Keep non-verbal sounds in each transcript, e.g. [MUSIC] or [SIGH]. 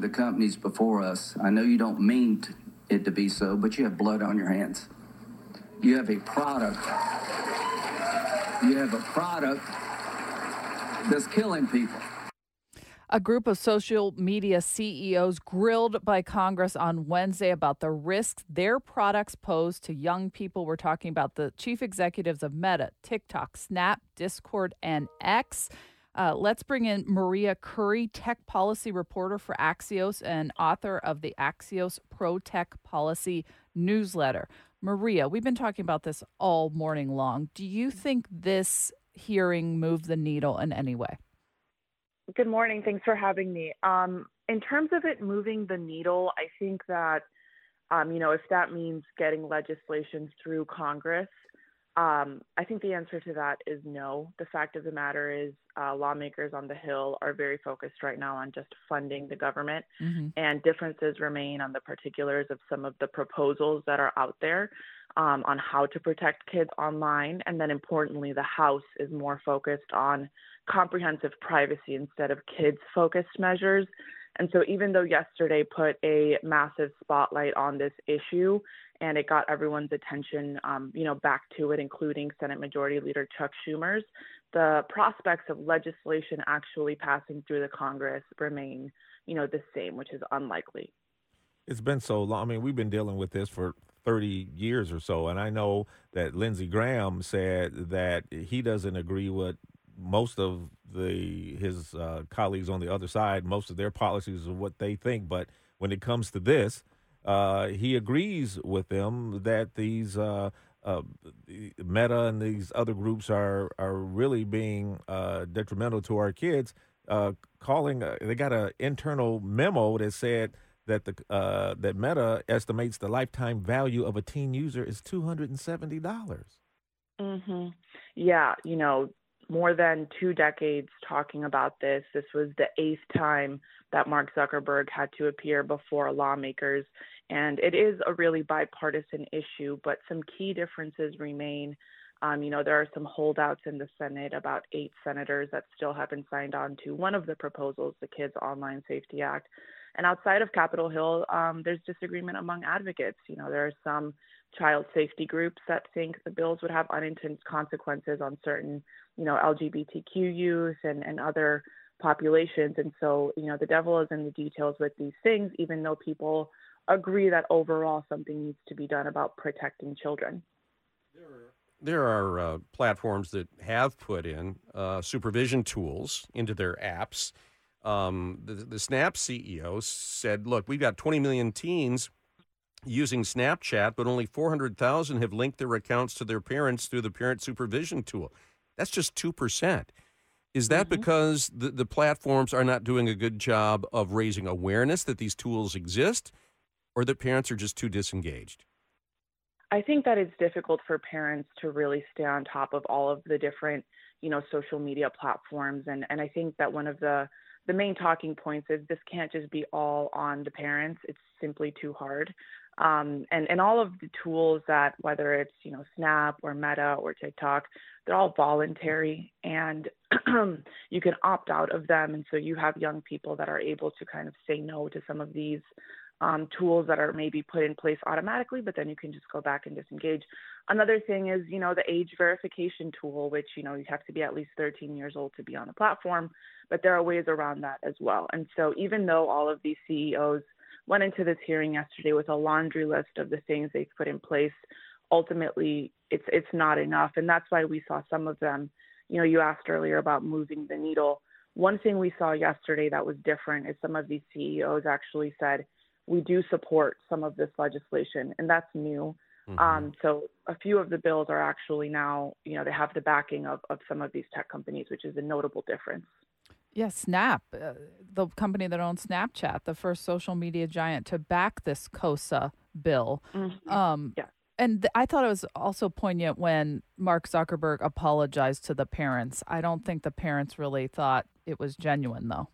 the companies before us. I know you don't mean it to be so, but you have blood on your hands. You have a product. You have a product that's killing people. A group of social media CEOs grilled by Congress on Wednesday about the risks their products pose to young people. We're talking about the chief executives of Meta, TikTok, Snap, Discord, and X. Uh, let's bring in Maria Curi, tech policy reporter for Axios and author of the Axios Pro Tech Policy newsletter. Maria, we've been talking about this all morning long. Do you think this hearing moved the needle in any way? Good morning. Thanks for having me. Um, in terms of it moving the needle, I think that, um, you know, if that means getting legislation through Congress, um, I think the answer to that is no. The fact of the matter is, uh, lawmakers on the Hill are very focused right now on just funding the government, mm-hmm. and differences remain on the particulars of some of the proposals that are out there um, on how to protect kids online. And then importantly, the House is more focused on comprehensive privacy instead of kids focused measures. And so, even though yesterday put a massive spotlight on this issue and it got everyone's attention, um, you know, back to it, including Senate Majority Leader Chuck Schumer's, the prospects of legislation actually passing through the Congress remain, you know, the same, which is unlikely. It's been so long. I mean, we've been dealing with this for 30 years or so. And I know that Lindsey Graham said that he doesn't agree with most of the his uh, colleagues on the other side, most of their policies are what they think. But when it comes to this, uh, he agrees with them that these uh, uh Meta and these other groups are are really being uh, detrimental to our kids. Uh, calling, they got an internal memo that said that the that Meta estimates the lifetime value of a teen user is two hundred and seventy dollars. Mhm. Yeah, you know, more than two decades talking about this. This was the eighth time that Mark Zuckerberg had to appear before lawmakers, and it is a really bipartisan issue. But some key differences remain. Um, you know, there are some holdouts in the Senate, about eight senators that still haven't signed on to one of the proposals, the Kids Online Safety Act. And outside of Capitol Hill, um, there's disagreement among advocates. You know, there are some child safety groups that think the bills would have unintended consequences on certain, you know, LGBTQ youth and, and other populations. And so, you know, the devil is in the details with these things, even though people agree that overall something needs to be done about protecting children. There are uh, platforms that have put in uh, supervision tools into their apps um, the, the Snap CEO said, look, we've got 20 million teens using Snapchat, but only 400,000 have linked their accounts to their parents through the parent supervision tool. That's just 2%. Is that mm-hmm. because the, the platforms are not doing a good job of raising awareness that these tools exist, or that parents are just too disengaged? I think that it's difficult for parents to really stay on top of all of the different, you know, social media platforms. And, and I think that one of the the main talking points is this can't just be all on the parents. It's simply too hard. Um, and, and all of the tools that, whether it's, you know, Snap or Meta or TikTok, they're all voluntary and [CLEARS THROAT] you can opt out of them. And so you have young people that are able to kind of say no to some of these um, tools that are maybe put in place automatically, but then you can just go back and disengage. Another thing is, you know, the age verification tool, which, you know, you have to be at least 13 years old to be on the platform, but there are ways around that as well. And so even though all of these CEOs went into this hearing yesterday with a laundry list of the things they've put in place, ultimately it's it's not enough. And that's why we saw some of them, you know, you asked earlier about moving the needle. One thing we saw yesterday that was different is some of these CEOs actually said, we do support some of this legislation, and that's new. Mm-hmm. Um, so a few of the bills are actually now, you know, they have the backing of, of some of these tech companies, which is a notable difference. Yeah, Snap, uh, the company that owns Snapchat, the first social media giant to back this KOSA bill. Mm-hmm. Um, yeah. And th- I thought it was also poignant when Mark Zuckerberg apologized to the parents. I don't think the parents really thought it was genuine, though.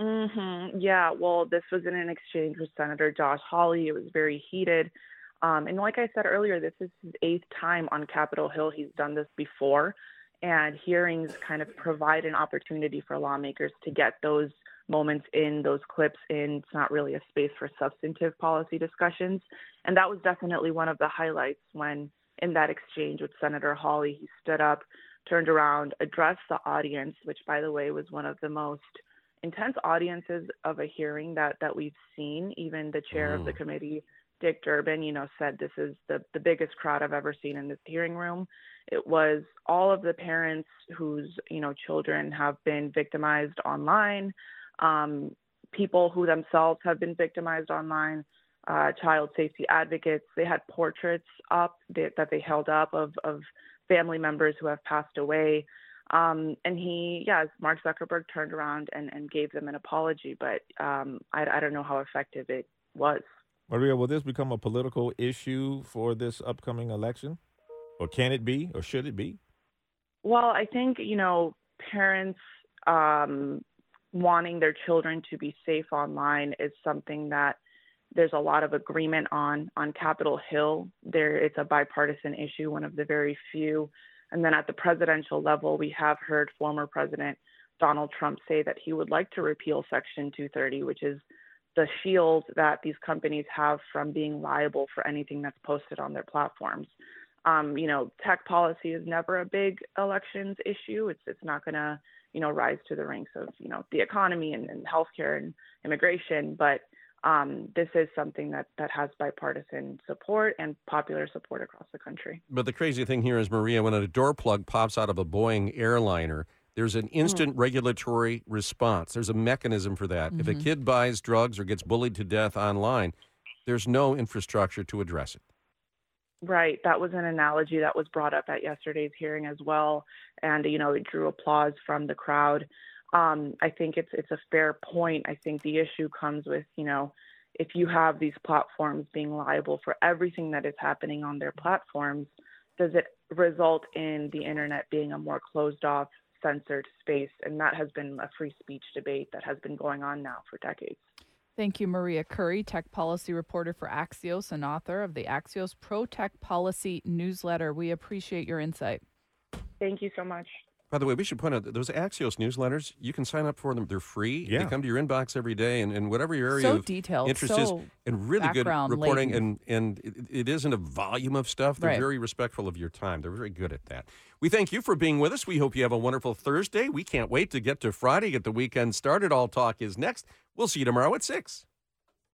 Mm-hmm. Yeah. Well, this was in an exchange with Senator Josh Hawley. It was very heated. Um, and like I said earlier, this is his eighth time on Capitol Hill. He's done this before, and hearings kind of provide an opportunity for lawmakers to get those moments in those clips in it's not really a space for substantive policy discussions. And that was definitely one of the highlights when in that exchange with Senator Hawley, he stood up, turned around, addressed the audience, which by the way was one of the most intense audiences of a hearing that that we've seen. Even the chair mm. of the mm. committee, Dick Durbin, you know, said this is the the biggest crowd I've ever seen in this hearing room. It was all of the parents whose you know children have been victimized online, um, people who themselves have been victimized online. Uh, child safety advocates. They had portraits up that, that they held up of, of family members who have passed away. Um, and he, yeah, Mark Zuckerberg turned around and, and gave them an apology, but um, I, I don't know how effective it was. Maria, will this become a political issue for this upcoming election? Or can it be, or should it be? Well, I think, you know, parents um, wanting their children to be safe online is something that there's a lot of agreement on on Capitol Hill. There, it's a bipartisan issue, one of the very few and then at the presidential level, we have heard former President Donald Trump say that he would like to repeal Section 230, which is the shield that these companies have from being liable for anything that's posted on their platforms. Um, you know, tech policy is never a big elections issue. It's it's not going to you know rise to the ranks of you know the economy and, and healthcare and immigration, but um, this is something that, that has bipartisan support and popular support across the country. But the crazy thing here is, Maria, when a door plug pops out of a Boeing airliner, there's an instant mm. regulatory response. There's a mechanism for that. Mm-hmm. If a mm-hmm. kid buys drugs or gets bullied to death online, there's no infrastructure to address it. Right. That was an analogy that was brought up at yesterday's hearing as well. And, you know, it drew applause from the crowd um, I think it's it's a fair point. I think the issue comes with you know if you have these platforms being liable for everything that is happening on their platforms, does it result in the internet being a more closed off, censored space? And that has been a free speech debate that has been going on now for decades. Thank you, Maria Curi, tech policy reporter for Axios and author of the Axios Pro Tech Policy newsletter. We appreciate your insight. Thank you so much. By the way, we should point out that those Axios newsletters, you can sign up for them. They're free. Yeah. They come to your inbox every day, and, and whatever your area so of detailed, interest so is, and really good reporting. Laden. And, and it, it isn't a volume of stuff. They're right. very respectful of your time. They're very good at that. We thank you for being with us. We hope you have a wonderful Thursday. We can't wait to get to Friday, get the weekend started. All Talk is next. We'll see you tomorrow at 6.